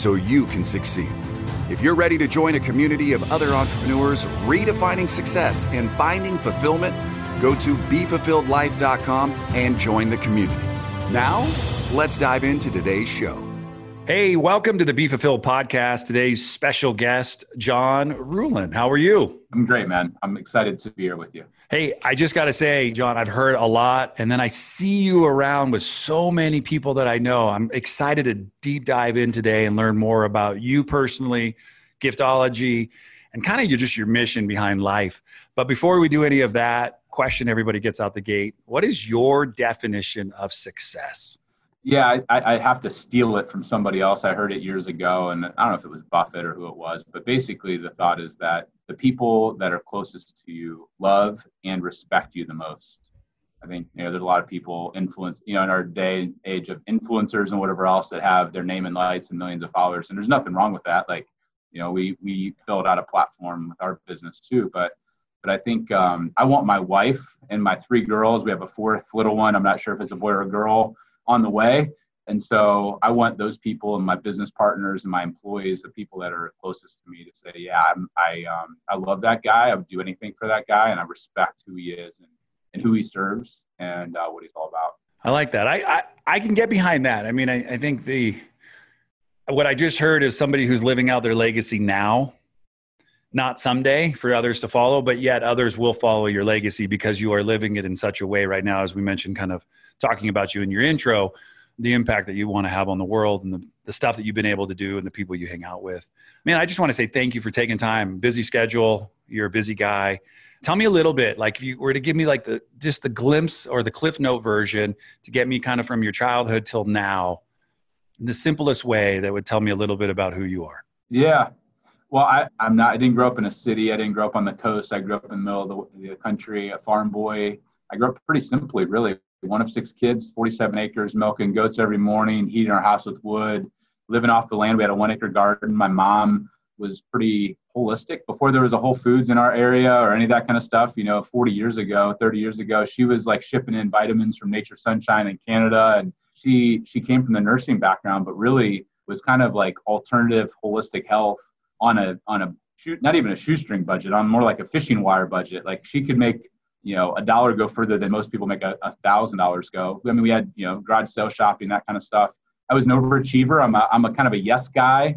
so you can succeed. If you're ready to join a community of other entrepreneurs redefining success and finding fulfillment, go to BeFulfilledLife.com and join the community. Now, let's dive into today's show. Hey, welcome to the Be Fulfilled podcast. Today's special guest, John Ruhlin. How are you? I'm great, man. I'm excited to be here with you. Hey, I just got to say, John, I've heard a lot, and then I see you around with so many people that I know. I'm excited to deep dive in today and learn more about you personally, giftology, and kind of your, just your mission behind life. But before we do any of that, question everybody gets out the gate What is your definition of success? Yeah, I, I, have to steal it from somebody else. I heard it years ago, and I don't know if it was Buffett or who it was, but basically the thought is that the people that are closest to you love and respect you the most. I think you know there's a lot of people influence you know in our day and age of influencers and whatever else that have their name in lights and millions of followers, and there's nothing wrong with that. Like you know we we build out a platform with our business too, but but I think um, I want my wife and my three girls. We have a fourth little one. I'm not sure if it's a boy or a girl on the way. And so I want those people and my business partners and my employees, the people that are closest to me, to say, yeah, I'm, i um, I love that guy. I would do anything for that guy, and I respect who he is and, and who he serves and uh, what he's all about. I like that. I, I, I can get behind that. I mean, I, I think the what I just heard is somebody who's living out their legacy now, not someday for others to follow, but yet others will follow your legacy because you are living it in such a way right now, as we mentioned, kind of talking about you in your intro, the impact that you want to have on the world and the, the stuff that you've been able to do and the people you hang out with. Man, I just want to say thank you for taking time. Busy schedule, you're a busy guy. Tell me a little bit, like if you were to give me like the just the glimpse or the cliff note version to get me kind of from your childhood till now, the simplest way that would tell me a little bit about who you are. Yeah. Well, I, I'm not, I didn't grow up in a city. I didn't grow up on the coast. I grew up in the middle of the, the country, a farm boy. I grew up pretty simply, really one of six kids, 47 acres, milking goats every morning, heating our house with wood, living off the land. We had a one acre garden. My mom was pretty holistic before there was a Whole Foods in our area or any of that kind of stuff. You know, 40 years ago, 30 years ago, she was like shipping in vitamins from Nature Sunshine in Canada, and she she came from the nursing background, but really was kind of like alternative holistic health on a on a not even a shoestring budget on more like a fishing wire budget. Like she could make you know a dollar go further than most people make a, thousand dollars go. I mean we had you know garage sale shopping that kind of stuff. I was an overachiever. I'm a, I'm a kind of a yes guy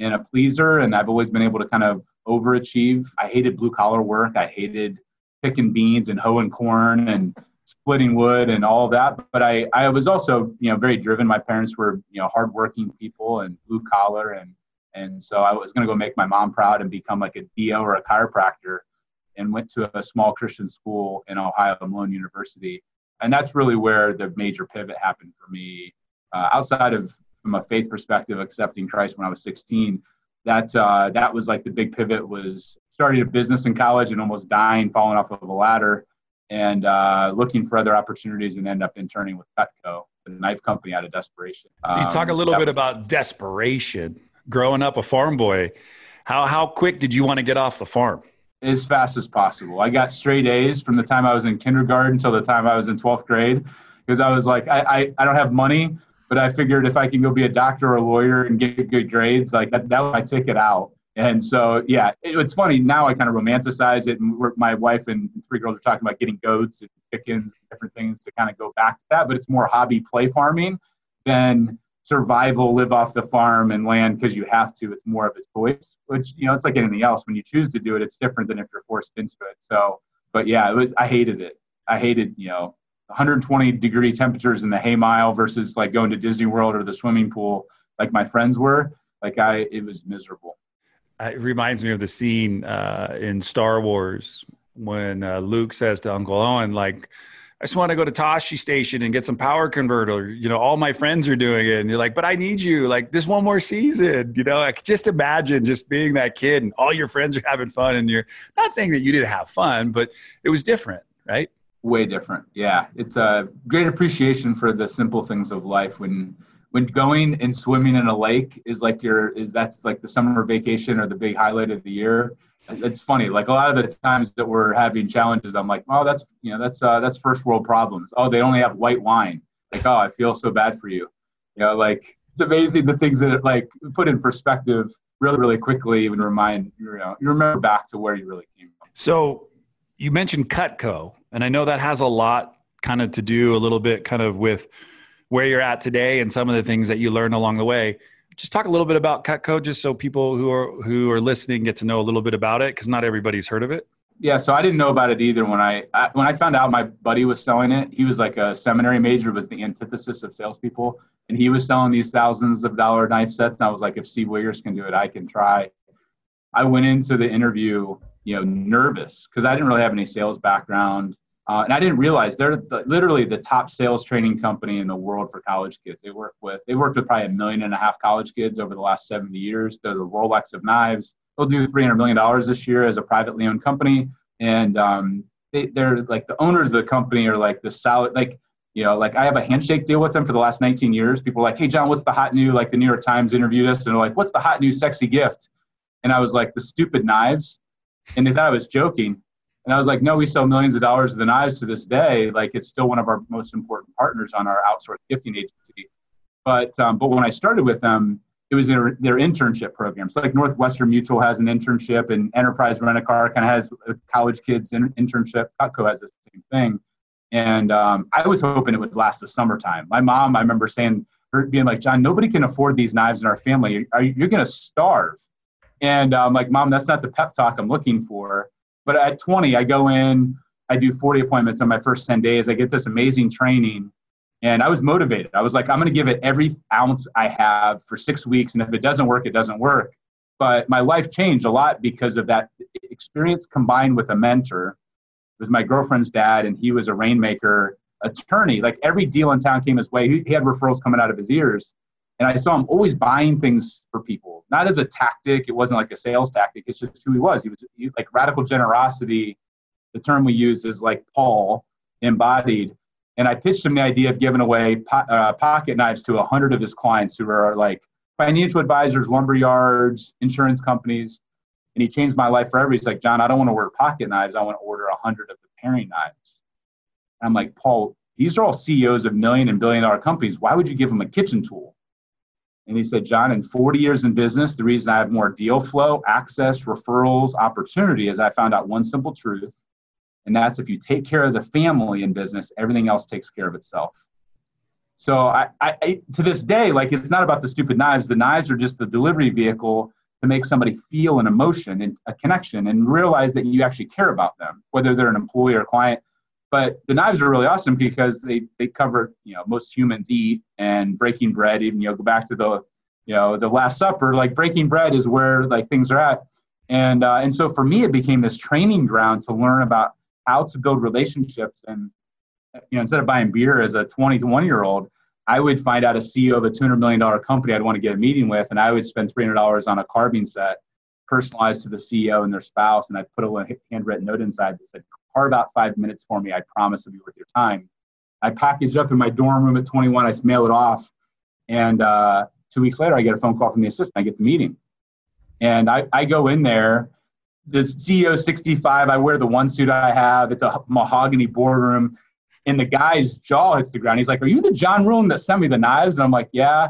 and a pleaser and i've always been able to kind of overachieve. I hated blue collar work. I hated picking beans and hoeing corn and splitting wood and all that. But i i was also you know very driven. My parents were you know hardworking people and blue collar and and so i was going to go make my mom proud and become like a DO or a chiropractor and went to a small Christian school in Ohio, Malone University. And that's really where the major pivot happened for me. Uh, outside of from a faith perspective, accepting Christ when I was 16, that uh, that was like the big pivot was starting a business in college and almost dying, falling off of a ladder, and uh, looking for other opportunities, and end up interning with Cutco, the knife company, out of desperation. Um, you talk a little bit was, about desperation. Growing up a farm boy, how how quick did you want to get off the farm? as fast as possible. I got straight A's from the time I was in kindergarten until the time I was in 12th grade because I was like, I, I, I, don't have money, but I figured if I can go be a doctor or a lawyer and get good grades, like that, that was my ticket out. And so, yeah, it, it's funny now. I kind of romanticize it, and my wife and three girls are talking about getting goats and chickens and different things to kind of go back to that. But it's more hobby play farming than survival, live off the farm and land because you have to. It's more of a choice, which you know it's like anything else. When you choose to do it, it's different than if you're forced into it. So, but yeah, it was. I hated it. I hated you know 120 degree temperatures in the hay mile versus like going to Disney World or the swimming pool like my friends were. Like I, it was miserable. It reminds me of the scene uh, in Star Wars when uh, Luke says to Uncle Owen, like, I just want to go to Tosche Station and get some power converter. You know, all my friends are doing it. And you're like, but I need you. Like, this one more season. You know, could just imagine just being that kid and all your friends are having fun. And you're not saying that you didn't have fun, but it was different, right? Way different. Yeah. It's a great appreciation for the simple things of life when when going and swimming in a lake is like your is that's like the summer vacation or the big highlight of the year it's funny like a lot of the times that we're having challenges i'm like oh that's you know that's uh, that's first world problems. Oh they only have white wine. Like oh i feel so bad for you. You know like it's amazing the things that like put in perspective really really quickly and remind you know you remember back to where you really came from. So you mentioned cutco and i know that has a lot kind of to do a little bit kind of with where you're at today and some of the things that you learned along the way just talk a little bit about Cutco, just so people who are who are listening get to know a little bit about it, because not everybody's heard of it. Yeah, so I didn't know about it either when I, I, when I found out my buddy was selling it. He was like a seminary major, was the antithesis of salespeople, and he was selling these thousands of dollar knife sets. And I was like, if Steve Wiggers can do it, I can try. I went into the interview, you know, nervous because I didn't really have any sales background. Uh, and I didn't realize they're the, literally the top sales training company in the world for college kids. They work with they worked with probably a million and a half college kids over the last 70 years. They're the Rolex of knives. They'll do 300 million dollars this year as a privately owned company, and um, they, they're like the owners of the company are like the solid like you know like I have a handshake deal with them for the last 19 years. People are like, hey John, what's the hot new? Like the New York Times interviewed us, and they're like, what's the hot new sexy gift? And I was like, the stupid knives, and they thought I was joking and I was like, no, we sell millions of dollars of the knives to this day. Like it's still one of our most important partners on our outsourced gifting agency. But um, but when I started with them, it was their, their internship program. So like Northwestern Mutual has an internship, and Enterprise Rent a Car kind of has college kids in, internship. Cutco has the same thing. And um, I was hoping it would last the summertime. My mom, I remember saying, her being like, John, nobody can afford these knives in our family. Are you, you're going to starve. And I'm um, like, Mom, that's not the pep talk I'm looking for. But at 20, I go in, I do 40 appointments on my first 10 days. I get this amazing training. And I was motivated. I was like, I'm going to give it every ounce I have for six weeks. And if it doesn't work, it doesn't work. But my life changed a lot because of that experience combined with a mentor. It was my girlfriend's dad, and he was a rainmaker attorney. Like every deal in town came his way. He, he had referrals coming out of his ears. And I saw him always buying things for people, not as a tactic. It wasn't like a sales tactic. It's just who he was. He was he, like radical generosity. The term we use is like Paul embodied. And I pitched him the idea of giving away po- uh, pocket knives to a hundred of his clients who are like financial advisors, lumber yards, insurance companies. And he changed my life forever. He's like, John, I don't want to order pocket knives. I want to order a hundred of the paring knives. And I'm like, Paul, these are all CEOs of million and billion dollar companies. Why would you give them a kitchen tool? And he said, John, in 40 years in business, the reason I have more deal flow, access, referrals, opportunity is I found out one simple truth. And that's if you take care of the family in business, everything else takes care of itself. So I, I, to this day, like it's not about the stupid knives. The knives are just the delivery vehicle to make somebody feel an emotion and a connection and realize that you actually care about them, whether they're an employee or client. But the knives are really awesome because they they cover you know most humans eat and breaking bread. Even you know go back to the you know the Last Supper. Like breaking bread is where like things are at. And uh, and so for me, it became this training ground to learn about how to build relationships. And you know instead of buying beer as a 21 year old, I would find out a CEO of a 200 million dollar company I'd want to get a meeting with, and I would spend 300 dollars on a carving set personalized to the CEO and their spouse, and I'd put a handwritten note inside that said, carve out five minutes for me. I promise it'll be worth your time. I package up in my dorm room at 21. I mail it off. And uh, two weeks later, I get a phone call from the assistant. I get the meeting. And I, I go in there. The CEO 65. I wear the one suit I have. It's a mahogany boardroom. And the guy's jaw hits the ground. He's like, Are you the John Ruhlin that sent me the knives? And I'm like, Yeah.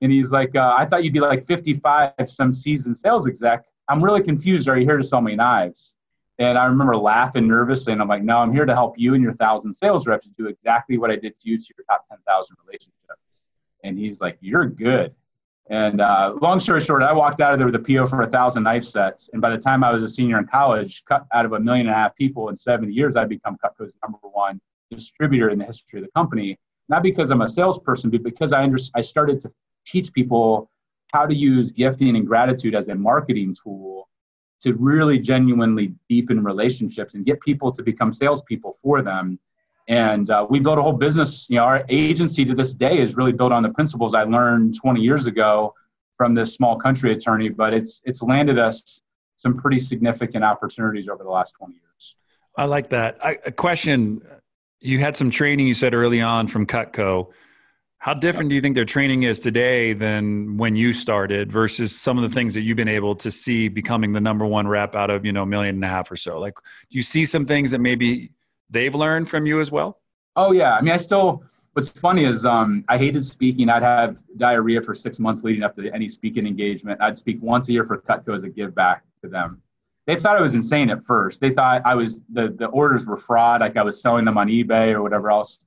And he's like, uh, I thought you'd be like 55, some seasoned sales exec. I'm really confused. Are you here to sell me knives? And I remember laughing nervously, and I'm like, no, I'm here to help you and your thousand sales reps do exactly what I did to you to your top 10,000 relationships. And he's like, you're good. And uh, long story short, I walked out of there with a PO for a thousand knife sets. And by the time I was a senior in college, cut out of a million and a half people in 70 years, I'd become Cutco's number one distributor in the history of the company. Not because I'm a salesperson, but because I, under- I started to teach people how to use gifting and gratitude as a marketing tool to really genuinely deepen relationships and get people to become salespeople for them. And uh, we built a whole business. You know, our agency to this day is really built on the principles I learned 20 years ago from this small country attorney. But it's it's landed us some pretty significant opportunities over the last 20 years. I like that. I, a question: You had some training you said early on from Cutco. How different do you think their training is today than when you started versus some of the things that you've been able to see becoming the number one rep out of, you know, a million and a half or so? Like, do you see some things that maybe they've learned from you as well? Oh, yeah. I mean, I still, what's funny is um, I hated speaking. I'd have diarrhea for six months leading up to any speaking engagement. I'd speak once a year for Cutco as a give back to them. They thought I was insane at first. They thought I was, the, the orders were fraud, like I was selling them on eBay or whatever else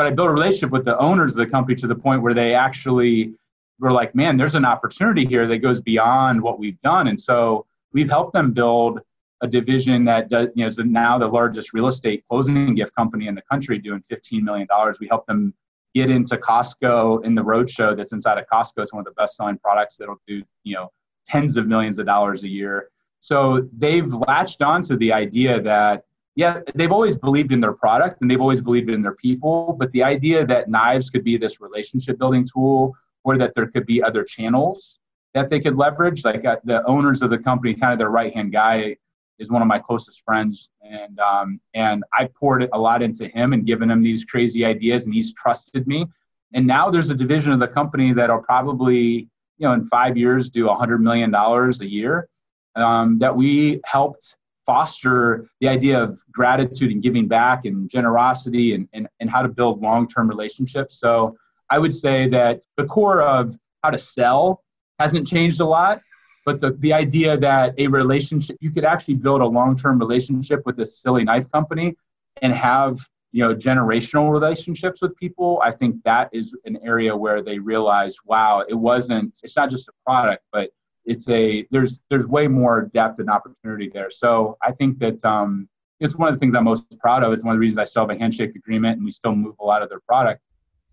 but I built a relationship with the owners of the company to the point where they actually were like, man, there's an opportunity here that goes beyond what we've done. And so we've helped them build a division that does, you know, is now the largest real estate closing gift company in the country doing $15 million. We helped them get into Costco in the roadshow that's inside of Costco. It's one of the best selling products that'll do, you know, tens of millions of dollars a year. So they've latched onto the idea that yeah, they've always believed in their product and they've always believed in their people. But the idea that knives could be this relationship building tool or that there could be other channels that they could leverage, like uh, the owners of the company, kind of their right hand guy is one of my closest friends. And, um, and I poured a lot into him and given him these crazy ideas and he's trusted me. And now there's a division of the company that'll probably, you know, in five years do $100 million a year um, that we helped foster the idea of gratitude and giving back and generosity and, and, and how to build long-term relationships. So i would say that the core of how to sell hasn't changed a lot but the, the idea that a relationship you could actually build a long-term relationship with this silly knife company and have you know generational relationships with people i think that is an area where they realize wow it wasn't it's not just a product but it's a there's there's way more depth and opportunity there. So I think that um, it's one of the things I'm most proud of. It's one of the reasons I still have a handshake agreement and we still move a lot of their product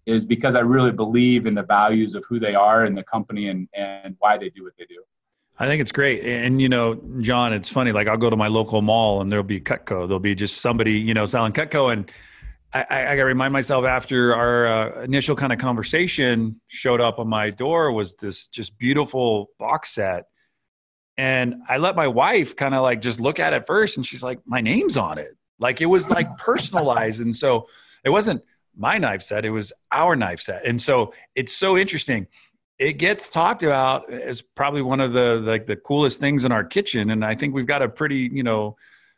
is because I really believe in the values of who they are and the company and and why they do what they do. I think it's great. And, you know, John, it's funny. Like, I'll go to my local mall and there'll be Cutco. There'll be just somebody, you know, selling Cutco. And I, I, got to remind myself after our uh, initial kind of conversation showed up on my door was this just beautiful box set. And I let my wife kind of like just look at it first and she's like, my name's on it. Like it was like personalized. And so it wasn't my knife set, it was our knife set. And so it's so interesting. It gets talked about as probably one of the like the coolest things in our kitchen. And I think we've got a pretty, you know,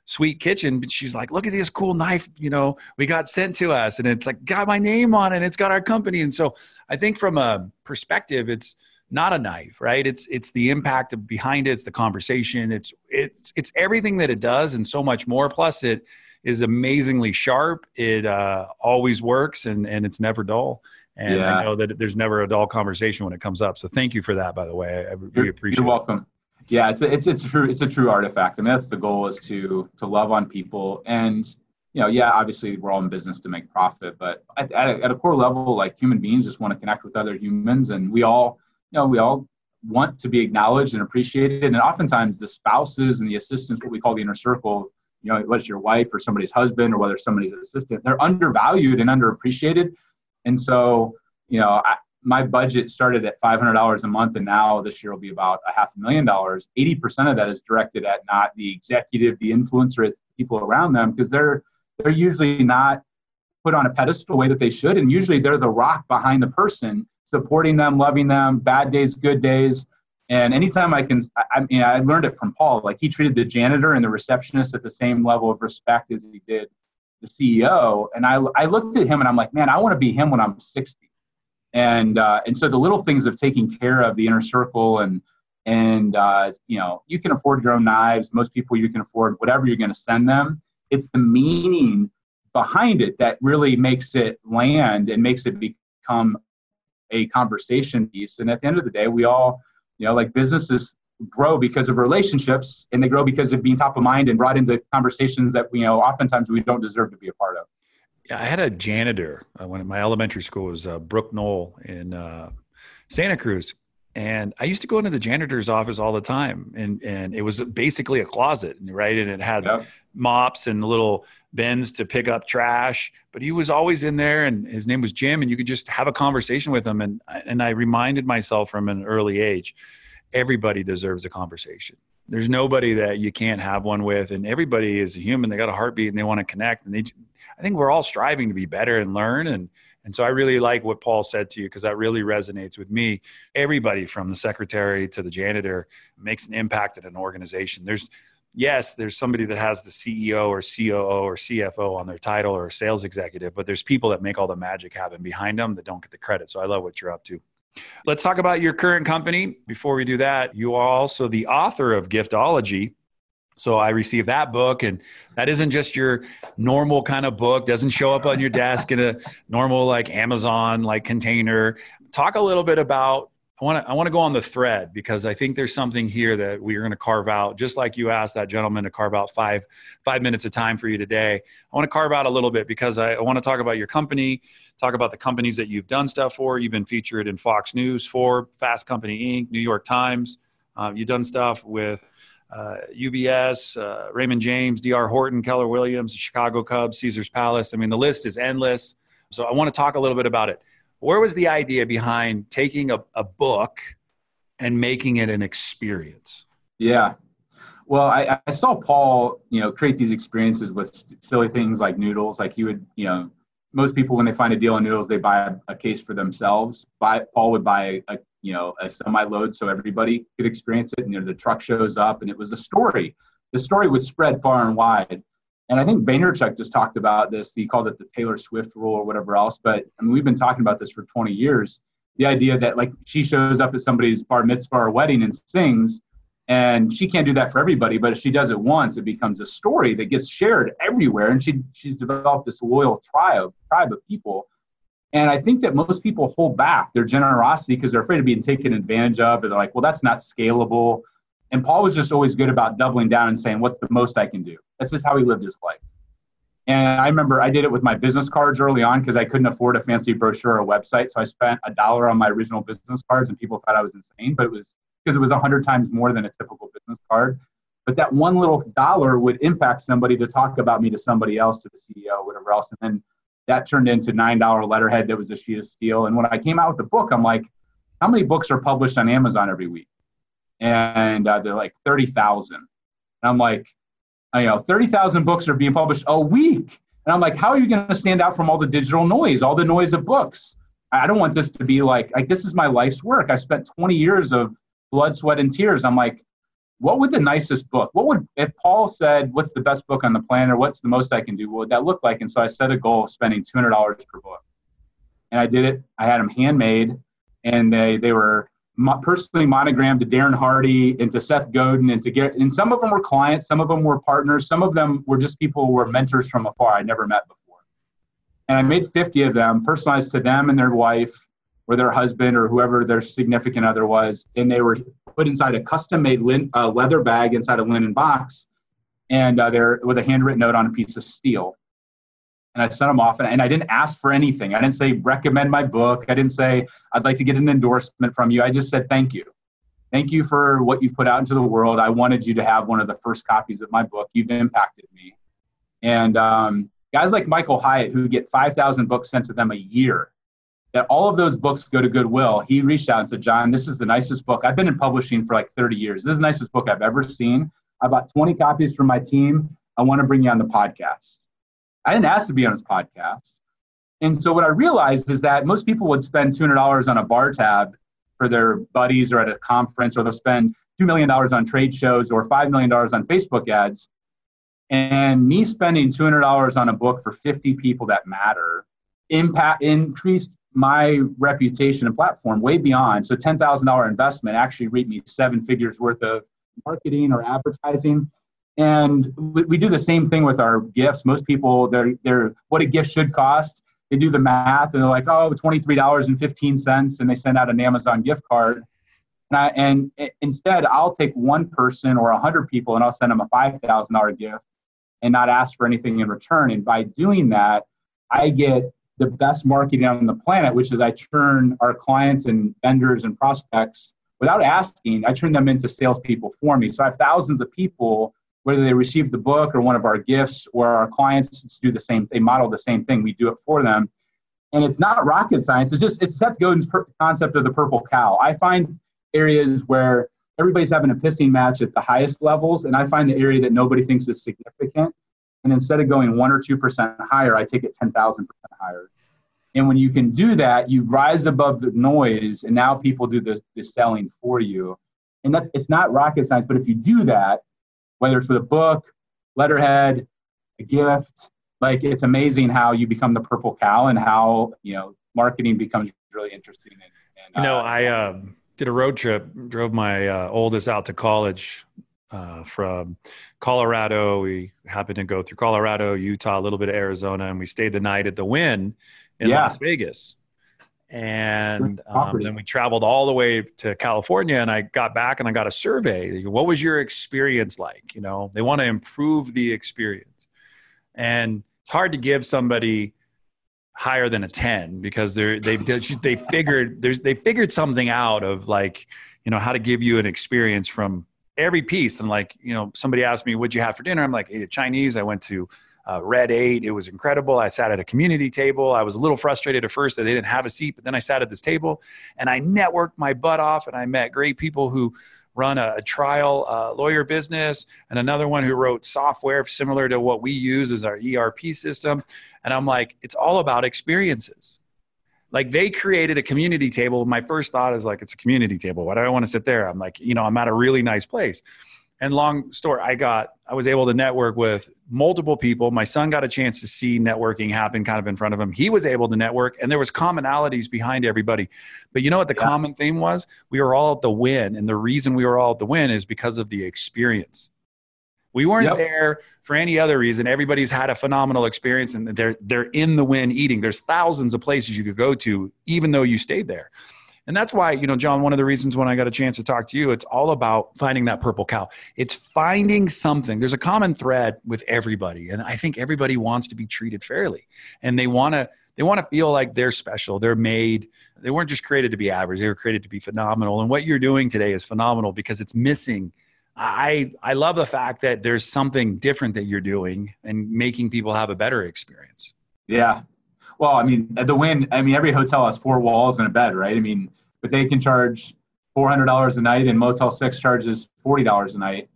sweet kitchen but she's like look at this cool knife you know we got sent to us. And it's like got my name on it and it's got our company. And so i think from a perspective it's not a knife right? It's it's the impact of behind it it's the conversation it's it's it's everything that it does and so much more. Plus it is amazingly sharp. It uh, always works and and it's never dull. And yeah. i know that there's never a dull conversation when it comes up. So thank you for that by the way. I, I really appreciate you're welcome yeah, it's a, it's a true it's a true artifact. I mean, that's the goal is to to love on people, and you know, yeah, obviously we're all in business to make profit, but at, at, a, at a core level, like human beings just want to connect with other humans, and we all, you know, we all want to be acknowledged and appreciated, and oftentimes the spouses and the assistants, what we call the inner circle, you know, whether it's your wife or somebody's husband or whether somebody's assistant, they're undervalued and underappreciated, and so you know, I, my budget started at $500 a month and now this year will be about a half a million dollars. 80% of that is directed at not the executive the influencer it's people around them because they're they're usually not put on a pedestal way that they should and usually they're the rock behind the person supporting them loving them bad days good days. And anytime i can i mean i learned it from paul like he treated the janitor and the receptionist at the same level of respect as he did the ceo and i, I looked at him and i'm like man i want to be him when i'm 60 and uh, and so the little things of taking care of the inner circle and and uh, you know you can afford your own knives most people you can afford whatever you're going to send them. It's the meaning behind it that really makes it land and makes it become a conversation piece. And at the end of the day we all you know like businesses grow because of relationships and they grow because of being top of mind and brought into conversations that you know oftentimes we don't deserve to be a part of I had a janitor uh, when my elementary school was uh, Brook Knoll in uh, Santa Cruz, And I used to go into the janitor's office all the time, and and it was basically a closet, right? And it had yep. mops and little bins to pick up trash. But he was always in there, and his name was Jim, and you could just have a conversation with him. And and I reminded myself from an early age, everybody deserves a conversation. There's nobody that you can't have one with, and everybody is a human. They got a heartbeat, and they want to connect. And they, I think we're all striving to be better and learn and and so I really like what Paul said to you because that really resonates with me. Everybody from the secretary to the janitor makes an impact at an organization. There's yes, there's somebody that has the CEO or COO or CFO on their title or a sales executive, but there's people that make all the magic happen behind them that don't get the credit. So I love what you're up to. Let's talk about your current company. Before we do that, you are also the author of Giftology, so I received that book, and that isn't just your normal kind of book. Doesn't show up on your desk in a normal like Amazon like container. Talk a little bit about. I want to I want to go on the thread because I think there's something here that we are going to carve out. Just like you asked that gentleman to carve out five five minutes of time for you today. I want to carve out a little bit because I, I want to talk about your company, talk about the companies that you've done stuff for. You've been featured in Fox News, for Fast Company Inc., New York Times. Uh, you've done stuff with uh, UBS, uh, Raymond James, DR Horton, Keller Williams, Chicago Cubs, Caesars Palace. I mean, the list is endless. So I want to talk a little bit about it. Where was the idea behind taking a, a book and making it an experience? Yeah. Well, I, I saw Paul, you know, create these experiences with silly things like noodles. Like he would, you know, most people when they find a deal on noodles, they buy a, a case for themselves. Buy, Paul would buy a, you know a semi load so everybody could experience it and you know, the truck shows up and it was a story the story would spread far and wide and i think vaynerchuk just talked about this. He called it the taylor swift rule or whatever else. But i mean we've been talking about this for 20 years. The idea that like she shows up at somebody's bar mitzvah or wedding and sings and she can't do that for everybody but if she does it once it becomes a story that gets shared everywhere. And she she's developed this loyal tribe tribe of people. And I think that most people hold back their generosity because they're afraid of being taken advantage of. Or they're like, well, that's not scalable. And Paul was just always good about doubling down and saying, what's the most I can do? That's just how he lived his life. And I remember I did it with my business cards early on because I couldn't afford a fancy brochure or website. So I spent a dollar on my original business cards and people thought I was insane, but it was because it was a hundred times more than a typical business card. But that one little dollar would impact somebody to talk about me to somebody else, to the CEO, whatever else. And then that turned into $9 letterhead that was a sheet of steel. And when I came out with the book, I'm like, how many books are published on Amazon every week? And uh, they're like 30,000. And I'm like, you know, 30,000 books are being published a week. And I'm like, how are you going to stand out from all the digital noise, all the noise of books? I don't want this to be like, like this is my life's work. I spent 20 years of blood, sweat, and tears. I'm like, what would the nicest book what would if paul said what's the best book on the planet or what's the most i can do what would that look like and so i set a goal of spending $200 per book and i did it i had them handmade and they they were personally monogrammed to darren hardy and to seth godin and to get and some of them were clients some of them were partners some of them were just people who were mentors from afar i never met before and i made 50 of them personalized to them and their wife or their husband or whoever their significant other was, and they were put inside a custom-made lin- uh, leather bag inside a linen box, and uh, they're with a handwritten note on a piece of steel. And I sent them off, and, and I didn't ask for anything. I didn't say recommend my book. I didn't say I'd like to get an endorsement from you. I just said thank you. Thank you for what you've put out into the world. I wanted you to have one of the first copies of my book. You've impacted me. And um, guys like Michael Hyatt, who get 5,000 books sent to them a year, that all of those books go to Goodwill, he reached out and said, John, this is the nicest book. I've been in publishing for like 30 years. This is the nicest book I've ever seen. I bought 20 copies for my team. I want to bring you on the podcast. I didn't ask to be on his podcast. And so what I realized is that most people would spend $200 on a bar tab for their buddies or at a conference, or they'll spend $2 million on trade shows or $5 million on Facebook ads. And me spending $200 on a book for 50 people that matter impact increased my reputation and platform way beyond. So $10,000 investment actually reaped me seven figures worth of marketing or advertising. And we, we, do the same thing with our gifts. Most people, they're, they're what a gift should cost. They do the math and they're like, oh, $23.15. And they send out an Amazon gift card. And, I, and eh, instead, I'll take one person or 100 people and I'll send them a $5,000 gift and not ask for anything in return. And by doing that, I get the best marketing on the planet, which is I turn our clients and vendors and prospects without asking, I turn them into salespeople for me. So I have thousands of people, whether they receive the book or one of our gifts or our clients do the same, they model the same thing. We do it for them. And it's not rocket science. It's just, it's Seth Godin's per- concept of the purple cow. I find areas where everybody's having a pissing match at the highest levels. And I find the area that nobody thinks is significant. And instead of going one or 2% higher, I take it 10,000% higher. And when you can do that, you rise above the noise, and now people do the, the selling for you. And that's it's not rocket science, but if you do that, whether it's with a book, letterhead, a gift, like it's amazing how you become the purple cow and how you know marketing becomes really interesting. And, and you know, uh, I uh, did a road trip, drove my uh, oldest out to college uh, from Colorado. We happened to go through Colorado, Utah, a little bit of Arizona, and we stayed the night at the Wynn in yeah. Las Vegas. And um, then we traveled all the way to California, and I got back and I got a survey. What was your experience like? You know, they want to improve the experience, and it's hard to give somebody higher than a 10 because they're they they figured there's they figured something out of like you know how to give you an experience from every piece. And like you know somebody asked me what'd you have for dinner? I'm like ate chinese. I went to uh, Red 8. It was incredible. I sat at a community table. I was a little frustrated at first that they didn't have a seat, but then I sat at this table and I networked my butt off and I met great people who run a, a trial uh, lawyer business and another one who wrote software similar to what we use as our ERP system. And I'm like, it's all about experiences. Like they created a community table. My first thought is like, it's a community table. Why do I want to sit there? I'm like, you know, I'm at a really nice place and long story i got i was able to network with multiple people. My son got a chance to see networking happen kind of in front of him. He was able to network and there was commonalities behind everybody. But you know what the yeah. common theme was? We were all at the Wynn and the reason we were all at the Wynn is because of the experience. We weren't yep. there for any other reason. Everybody's had a phenomenal experience and they're they're in the Wynn eating. There's thousands of places you could go to even though you stayed there and that's why, you know, John, one of the reasons when I got a chance to talk to you, it's all about finding that purple cow. It's finding something. There's a common thread with everybody. And I think everybody wants to be treated fairly. And they want to they want to feel like they're special. They're made. They weren't just created to be average. They were created to be phenomenal. And what you're doing today is phenomenal because it's missing I I love the fact that there's something different that you're doing and making people have a better experience. Yeah. Well, I mean, the Wynn, I mean, every hotel has four walls and a bed, right? I mean, but they can charge $400 a night and Motel 6 charges $40 a night.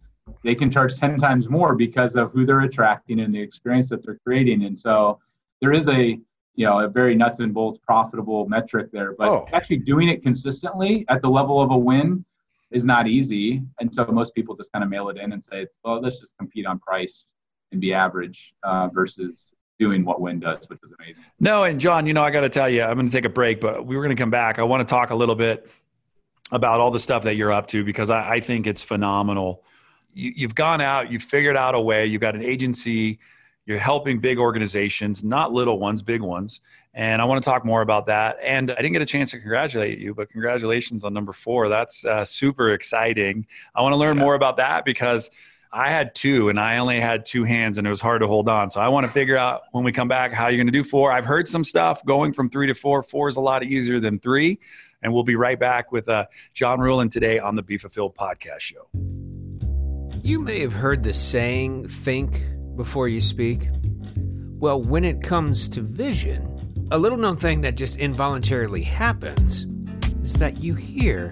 They can charge 10 times more because of who they're attracting and the experience that they're creating. And so there is a, you know, a very nuts and bolts profitable metric there, but oh. actually doing it consistently at the level of a Wynn is not easy. And so most people just kind of mail it in and say, well, let's just compete on price and be average uh, versus doing what Wynn does, which is amazing. No, and John, you know, I got to tell you, I'm going to take a break, but we were going to come back. I want to talk a little bit about all the stuff that you're up to because I, I think it's phenomenal. You, you've gone out, you've figured out a way, you've got an agency, you're helping big organizations, not little ones, big ones. And I want to talk more about that. And I didn't get a chance to congratulate you, but congratulations on number four. That's uh, super exciting. I want to learn yeah. more about that because – I had two and I only had two hands and it was hard to hold on. So I want to figure out when we come back how you're going to do four. I've heard some stuff going from three to four. Four is a lot easier than three. And we'll be right back with uh, John Ruhlin today on the Be Fulfilled podcast show. You may have heard the saying, think before you speak. Well, when it comes to vision, a little known thing that just involuntarily happens is that you hear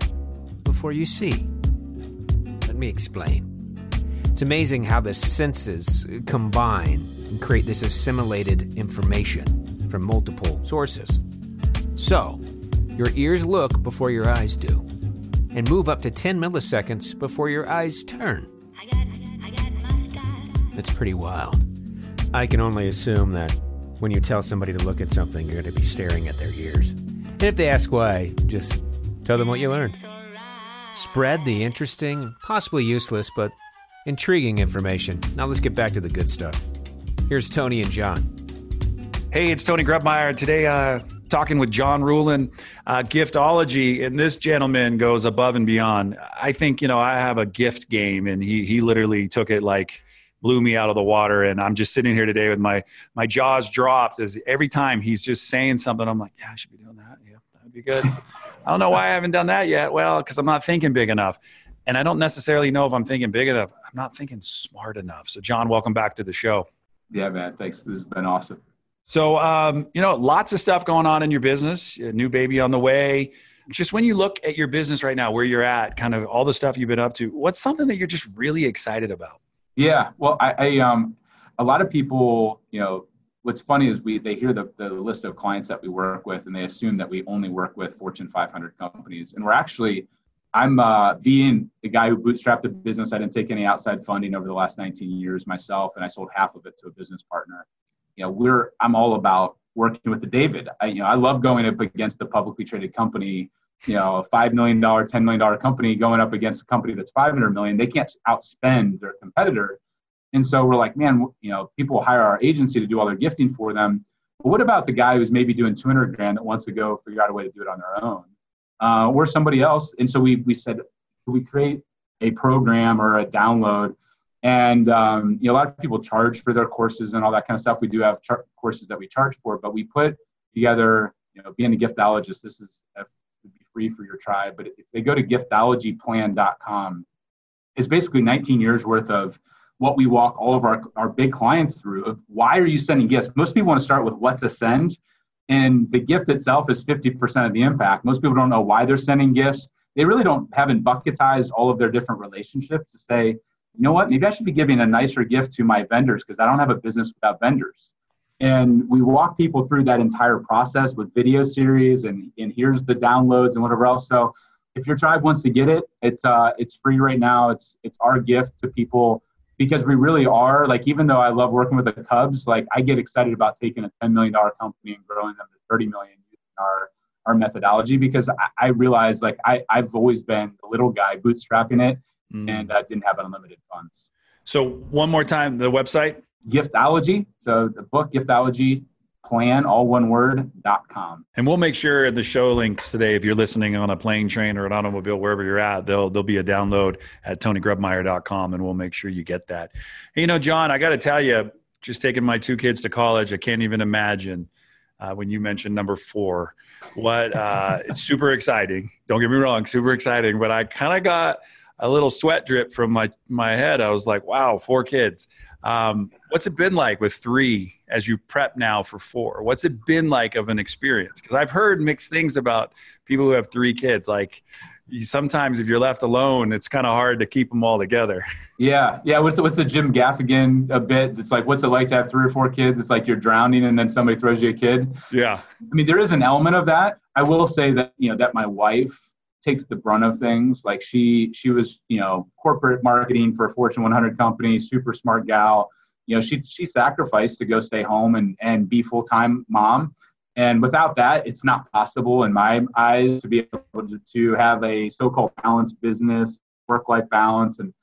before you see. Let me explain. It's amazing how the senses combine and create this assimilated information from multiple sources. So, your ears look before your eyes do, and move up to 10 milliseconds before your eyes turn. That's pretty wild. I can only assume that when you tell somebody to look at something, you're going to be staring at their ears. And if they ask why, just tell them what you learned. Spread the interesting, possibly useless, but Intriguing information. Now let's get back to the good stuff. Here's Tony and John. Hey, it's Tony Grebmeyer. Today, uh, talking with John Ruhlin, uh, giftology, and this gentleman goes above and beyond. I think you know I have a gift game, and he he literally took it like blew me out of the water. And I'm just sitting here today with my my jaws dropped as every time he's just saying something, I'm like, yeah, I should be doing that. Yeah, That'd be good. I don't know why I haven't done that yet. Well, because I'm not thinking big enough. And I don't necessarily know if I'm thinking big enough. I'm not thinking smart enough. So, John, welcome back to the show. Yeah, man. Thanks. This has been awesome. So, um, you know, lots of stuff going on in your business, a new baby on the way. Just when you look at your business right now, where you're at, kind of all the stuff you've been up to, what's something that you're just really excited about? Yeah, well, I, I um, a lot of people, you know, what's funny is we they hear the, the list of clients that we work with and they assume that we only work with Fortune 500 companies, and we're actually I'm uh, being the guy who bootstrapped the business. I didn't take any outside funding over the last 19 years myself, and I sold half of it to a business partner. You know, we're I'm all about working with the David. I, you know, I love going up against the publicly traded company. You know, a five million dollar, ten million dollar company going up against a company that's 500 million. They can't outspend their competitor, and so we're like, man, you know, people hire our agency to do all their gifting for them. But what about the guy who's maybe doing 200 grand that wants to go figure out a way to do it on their own? Uh, or somebody else. And so we, we said, we create a program or a download? And um, you know, a lot of people charge for their courses and all that kind of stuff. We do have char- courses that we charge for, but we put together, you know, being a giftologist, this is to be free for your tribe. But if they go to giftologyplan.com, it's basically 19 years worth of what we walk all of our, our big clients through of why are you sending gifts? Most people want to start with what to send and the gift itself is 50% of the impact. Most people don't know why they're sending gifts. They really don't haven't bucketized all of their different relationships to say, you know what, maybe I should be giving a nicer gift to my vendors because I don't have a business without vendors. And we walk people through that entire process with video series and, and here's the downloads and whatever else. So if your tribe wants to get it, it's uh, it's free right now. It's it's our gift to people because we really are like even though I love working with the Cubs, like I get excited about taking a ten million dollar company and growing them to thirty million using our our methodology because I, I realize like I I've always been the little guy bootstrapping it mm. and uh, didn't have unlimited funds. So one more time, the website Giftology. So the book Giftology plan, all one word, dot com. And we'll make sure the show links today, if you're listening on a plane, train, or an automobile, wherever you're at, there'll, there'll be a download at tonygrebmeyer.com and we'll make sure you get that. You know, John, I got to tell you, just taking my two kids to college, I can't even imagine uh, when you mentioned number four. What uh, it's super exciting. Don't get me wrong, super exciting. But I kind of got a little sweat drip from my my head. I was like, wow, four kids. Um, what's it been like with three as you prep now for four? What's it been like of an experience? Because I've heard mixed things about people who have three kids. Like sometimes if you're left alone, it's kind of hard to keep them all together. Yeah, yeah. What's the, what's the Jim Gaffigan a bit? It's like what's it like to have three or four kids? It's like you're drowning and then somebody throws you a kid. Yeah. I mean, there is an element of that. I will say that you know that my wife takes the brunt of things. Like she she was you know corporate marketing for a Fortune 100 company, super smart gal. You know she she sacrificed to go stay home and and be full time mom. And without that, it's not possible in my eyes to be able to, to have a so-called balanced business, work-life balance, and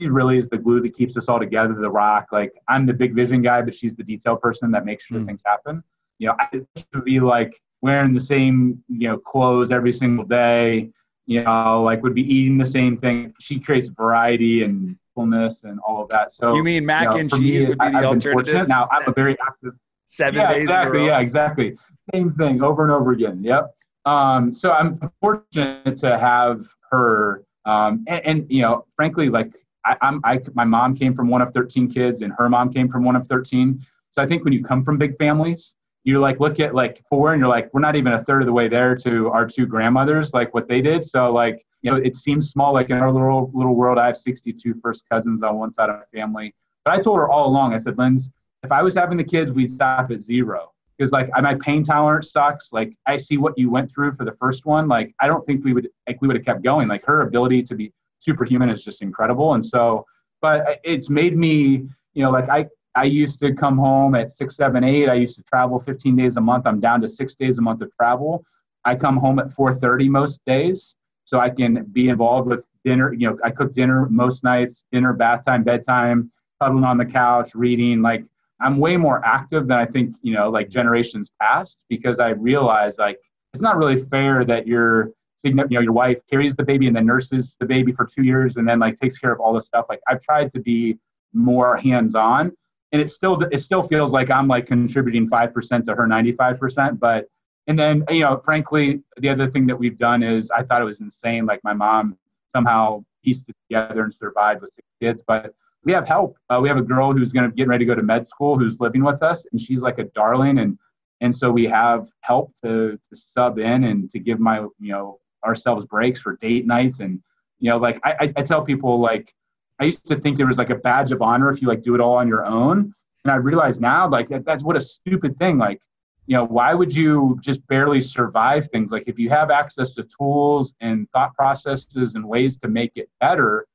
she really is the glue that keeps us all together. The rock. Like I'm the big vision guy, but she's the detail person that makes sure mm. things happen. You know, I should be like wearing the same you know clothes every single day you know like would be eating the same thing. She creates variety and fullness and all of that. So you mean mac you know, and cheese me, would be the alternative now i'm a very active seven yeah, days exactly. yeah exactly. Same thing over and over again. Yep. Um, so i'm fortunate to have her um, and, and, you know frankly like I, i'm I, my mom came from one of 13 kids and her mom came from one of 13 so i think when you come from big families you like look at like four and you're like we're not even a third of the way there to our two grandmothers like what they did. So like you know it seems small like in our little little world i have 62 first cousins on one side of the family. But i told her all along i said linz if i was having the kids we'd stop at zero. Because like my pain tolerance sucks. Like i see what you went through for the first one. Like i don't think we would like we would have kept going. Like her ability to be superhuman is just incredible. And so but uh, it's made me you know like i I used to come home at six, seven, eight. I used to travel 15 days a month. I'm down to six days a month of travel. I come home at 4:30 most days, so I can be involved with dinner. You know, I cook dinner most nights, dinner, bath time, bedtime, cuddling on the couch, reading. Like I'm way more active than I think you know, like generations past, because I realize like it's not really fair that you're you know your wife carries the baby and then nurses the baby for two years and then like takes care of all the stuff. Like I've tried to be more hands on and it still it still feels like I'm like contributing five percent to her ninety five percent. But And then, you know, frankly, the other thing that we've done is I thought it was insane. Like my mom somehow pieced it together and survived with six kids, but we have help. Uh, we have a girl who's going to get ready to go to med school who's living with us, and she's like a darling. And and so we have help to to sub in and to give my you know ourselves breaks for date nights and you know like I, I tell people like I used to think there was like a badge of honor if you like do it all on your own, and I realize now like that, that's what a stupid thing. Like you know why would you just barely survive things like if you have access to tools and thought processes and ways to make it better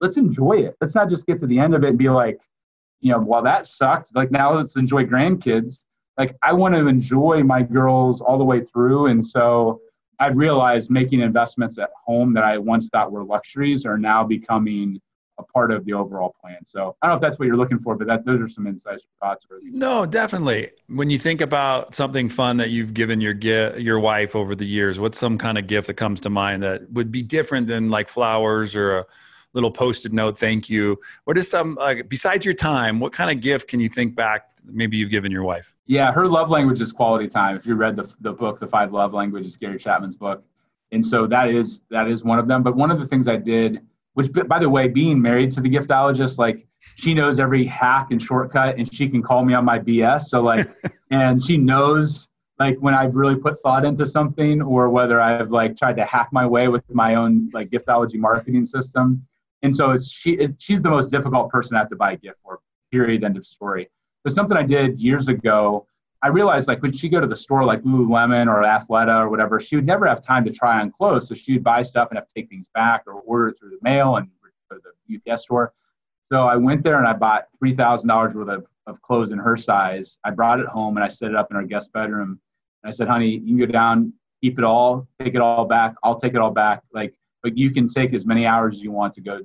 let's enjoy it. Let's not just get to the end of it and be like, you know, well, that sucked. Like now let's enjoy grandkids. Like I want to enjoy my girls all the way through. And so I realized making investments at home that I once thought were luxuries are now becoming a part of the overall plan. So I don't know if that's what you're looking for, but that those are some insights or thoughts. No, definitely. When you think about something fun that you've given your your wife over the years, what's some kind of gift that comes to mind that would be different than like flowers or a little post-it note thank you what is some uh, besides your time what kind of gift can you think back maybe you've given your wife yeah her love language is quality time if you read the, the book the five love languages gary chapman's book and so that is that is one of them but one of the things i did which by the way being married to the giftologist like she knows every hack and shortcut and she can call me on my bs so like and she knows like when I've really put thought into something or whether I've like tried to hack my way with my own like giftology marketing system. And so it's she it, she's the most difficult person I have to buy a gift for. Period. End of story. But something I did years ago, I realized like when she go to the store like Lululemon or Athleta or whatever, she would never have time to try on clothes. So she would buy stuff and have to take things back or order through the mail and the UPS store. So I went there and I bought three thousand dollars worth of, of clothes in her size. I brought it home and I set it up in our guest bedroom. And I said, honey, you can go down, keep it all, take it all back. I'll take it all back. Like but you can take as many hours as you want to go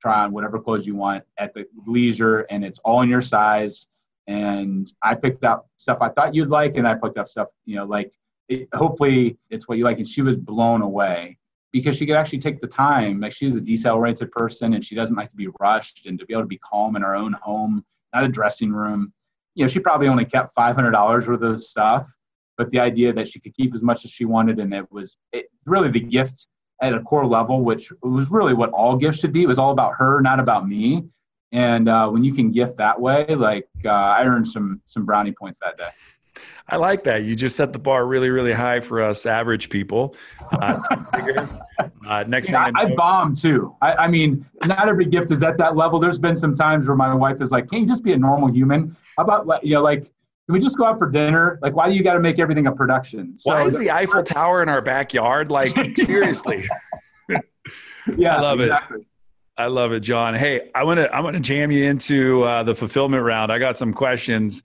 try on whatever clothes you want at the leisure and it's all in your size and i picked out stuff i thought you'd like and i picked up stuff you know like it, hopefully it's what you like and she was blown away because she could actually take the time like she's a detail oriented person and she doesn't like to be rushed and to be able to be calm in her own home not a dressing room you know she probably only kept $500 worth of stuff but the idea that she could keep as much as she wanted and it was it, really the gift at a core level, which was really what all gifts should be. It was all about her, not about me. And uh, when you can gift that way, like uh, I earned some some brownie points that day. I like that. You just set the bar really, really high for us average people. Uh, uh, next yeah, thing I, I, I bomb too. I, I, mean, not every gift is at that level. There's been some times where my wife is like, "Can you just be a normal human? How about you know, like can we just go out for dinner? Like, why do you got to make everything a production? So why is the Eiffel Tower in our backyard? Like, seriously. yeah, I love exactly. it. I love it, John. Hey, I want to I want to jam you into uh, the fulfillment round. I got some questions.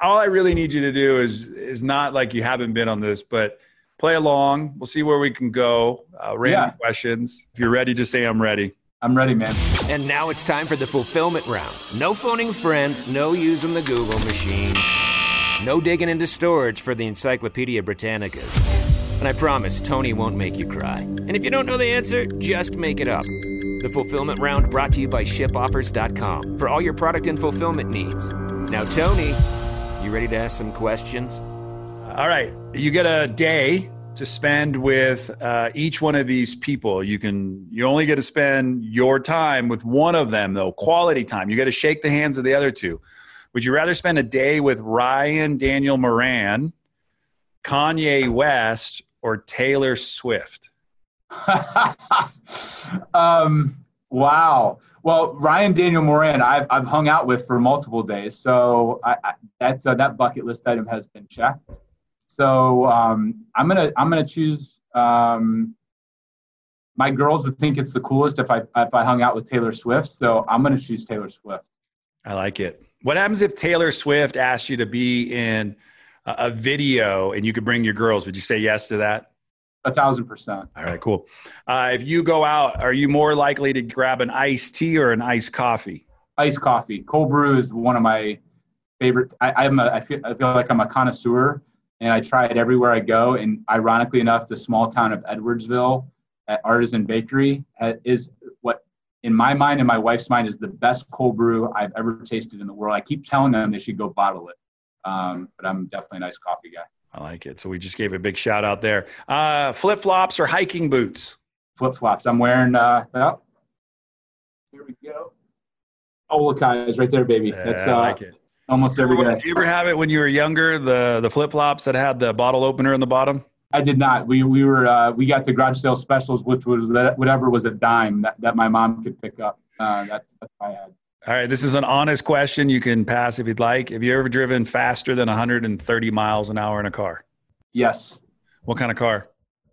All I really need you to do is is not like you haven't been on this, but play along. We'll see where we can go. Uh, random yeah. questions. If you're ready, just say I'm ready. I'm ready, man. And now it's time for the fulfillment round. No phoning friend, no using the Google machine. No digging into storage for the Encyclopedia Britannicas. And I promise Tony won't make you cry. And if you don't know the answer, just make it up. The fulfillment round brought to you by shipoffers.com for all your product and fulfillment needs. Now, Tony, you ready to ask some questions? All right. You get a day to spend with uh, each one of these people. You can you only get to spend your time with one of them though, quality time. You got to shake the hands of the other two. Would you rather spend a day with Ryan Daniel Moran, Kanye West, or Taylor Swift? um, wow. Well, Ryan Daniel Moran, I've, I've hung out with for multiple days, so I, I, that's uh, that bucket list item has been checked. So um, I'm gonna I'm gonna choose. Um, my girls would think it's the coolest if I if I hung out with Taylor Swift, so I'm gonna choose Taylor Swift. I like it. What happens if Taylor Swift asked you to be in a video and you could bring your girls? Would you say yes to that? A thousand percent. All right, cool. Uh, if you go out, are you more likely to grab an iced tea or an iced coffee? Iced coffee. Cold brew is one of my favorite. I, I'm a, I feel, I feel like I'm a connoisseur and I try it everywhere I go. And ironically enough, the small town of Edwardsville at Artisan Bakery is what in my mind and my wife's mind is the best cold brew I've ever tasted in the world. I keep telling them they should go bottle it. Um, but I'm definitely a nice coffee guy. I like it. So we just gave a big shout out there. Uh, Flip flops or hiking boots? Flip flops. I'm wearing. Uh, oh, here we go. Olukai is right there, baby. Yeah, That's I uh, like it. almost every day. Did you ever have it when you were younger? The the flip flops that had the bottle opener in the bottom. I did not. We we were uh, we got the garage sale specials, which was that whatever was a dime that, that my mom could pick up. Uh, that's that's what I had. All right, this is an honest question. You can pass if you'd like. Have you ever driven faster than 130 miles an hour in a car? Yes, What kind of car?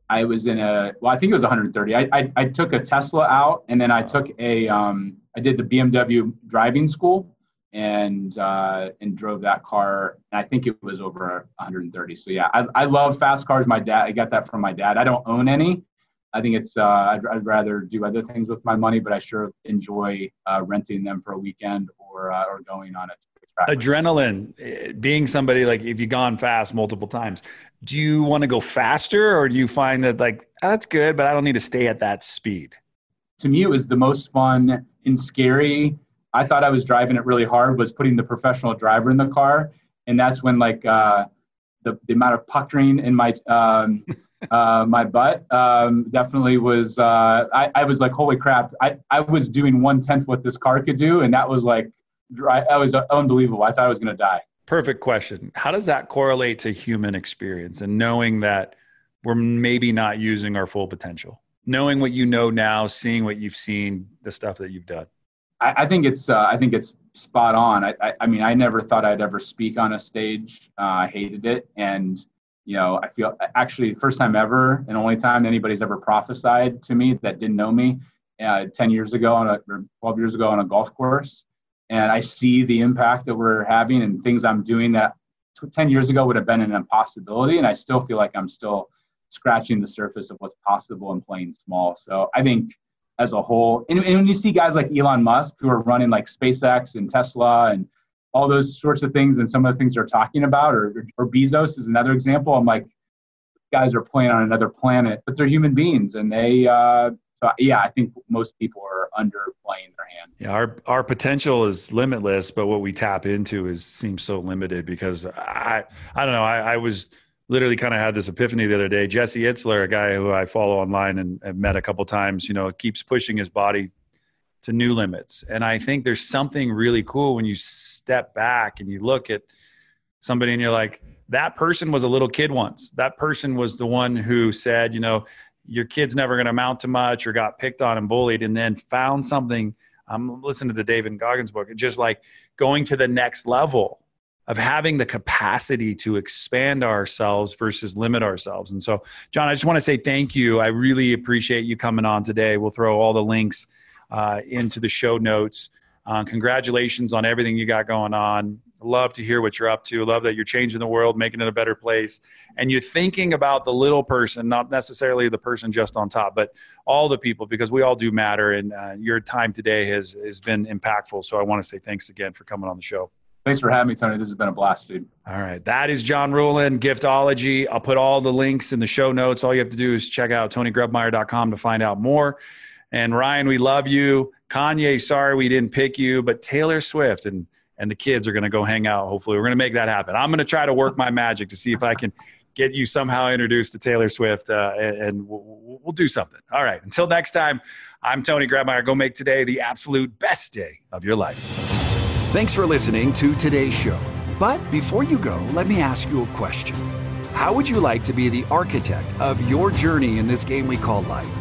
I was in a well, I think it was 130. I I, I took a Tesla out, and then I took a um, I did the BMW driving school, and uh, and drove that car. And I think it was over 130. So yeah, I, I love fast cars. My dad, I got that from my dad. I don't own any. I think it's uh, I'd, I'd rather do other things with my money, but I sure enjoy uh, renting them for a weekend or uh, or going on a track. Adrenaline, eh, being somebody like if you've gone fast multiple times, do you want to go faster or do you find that like "Ah, that's good, but I don't need to stay at that speed? to me it was the most fun and scary i thought i was driving it really hard was putting the professional driver in the car and that's when like uh, the, the amount of puckering in my um, uh, my butt um, definitely was uh, I, I was like holy crap I, I was doing one tenth what this car could do and that was like dry, that was unbelievable i thought i was going to die Perfect question. How does that correlate to human experience and knowing that we're maybe not using our full potential? Knowing what you know now, seeing what you've seen, the stuff that you've done. I, I think it's uh, I think it's spot on. I, I, I mean, I never thought I'd ever speak on a stage. Uh, I hated it, and you know, I feel actually first time ever and only time anybody's ever prophesied to me that didn't know me uh, ten years ago on a or twelve years ago on a golf course, and I see the impact that we're having and things I'm doing that t- ten years ago would have been an impossibility, and I still feel like I'm still scratching the surface of what's possible and playing small. So I think as a whole. And, and when you see guys like Elon Musk who are running like SpaceX and Tesla and all those sorts of things, and some of the things they're talking about, or, or Bezos is another example. I'm like, guys are playing on another planet, but they're human beings, and they. Uh, so yeah, I think most people are underplaying their hand. Yeah, our our potential is limitless, but what we tap into is seems so limited because I I don't know. I, I was literally kind of had this epiphany the other day. Jesse Itzler, a guy who I follow online and met a couple times, you know, keeps pushing his body to new limits. And I think there's something really cool when you step back and you look at somebody and you're like, that person was a little kid once. That person was the one who said, you know, your kid's never going to amount to much or got picked on and bullied and then found something. Um, I'm listening to the David Goggins book, just like going to the next level of having the capacity to expand ourselves versus limit ourselves. And so, John, I just want to say thank you. I really appreciate you coming on today. We'll throw all the links uh, into the show notes. Uh, congratulations on everything you got going on. Love to hear what you're up to. Love that you're changing the world, making it a better place. And you're thinking about the little person, not necessarily the person just on top, but all the people, because we all do matter. And uh, your time today has, has been impactful. So I want to say thanks again for coming on the show. Thanks for having me, Tony. This has been a blast, dude. All right. That is John Ruhlin, Giftology. I'll put all the links in the show notes. All you have to do is check out TonyGrebmeyer.com to find out more. And Ryan, we love you. Kanye, sorry we didn't pick you, but Taylor Swift and and the kids are going to go hang out. Hopefully, we're going to make that happen. I'm going to try to work my magic to see if I can get you somehow introduced to Taylor Swift, uh, and, we'll, we'll do something. All right. Until next time, I'm Tony Grebmeyer. Go make today the absolute best day of your life. Thanks for listening to today's show. But before you go, let me ask you a question. How would you like to be the architect of your journey in this game we call life?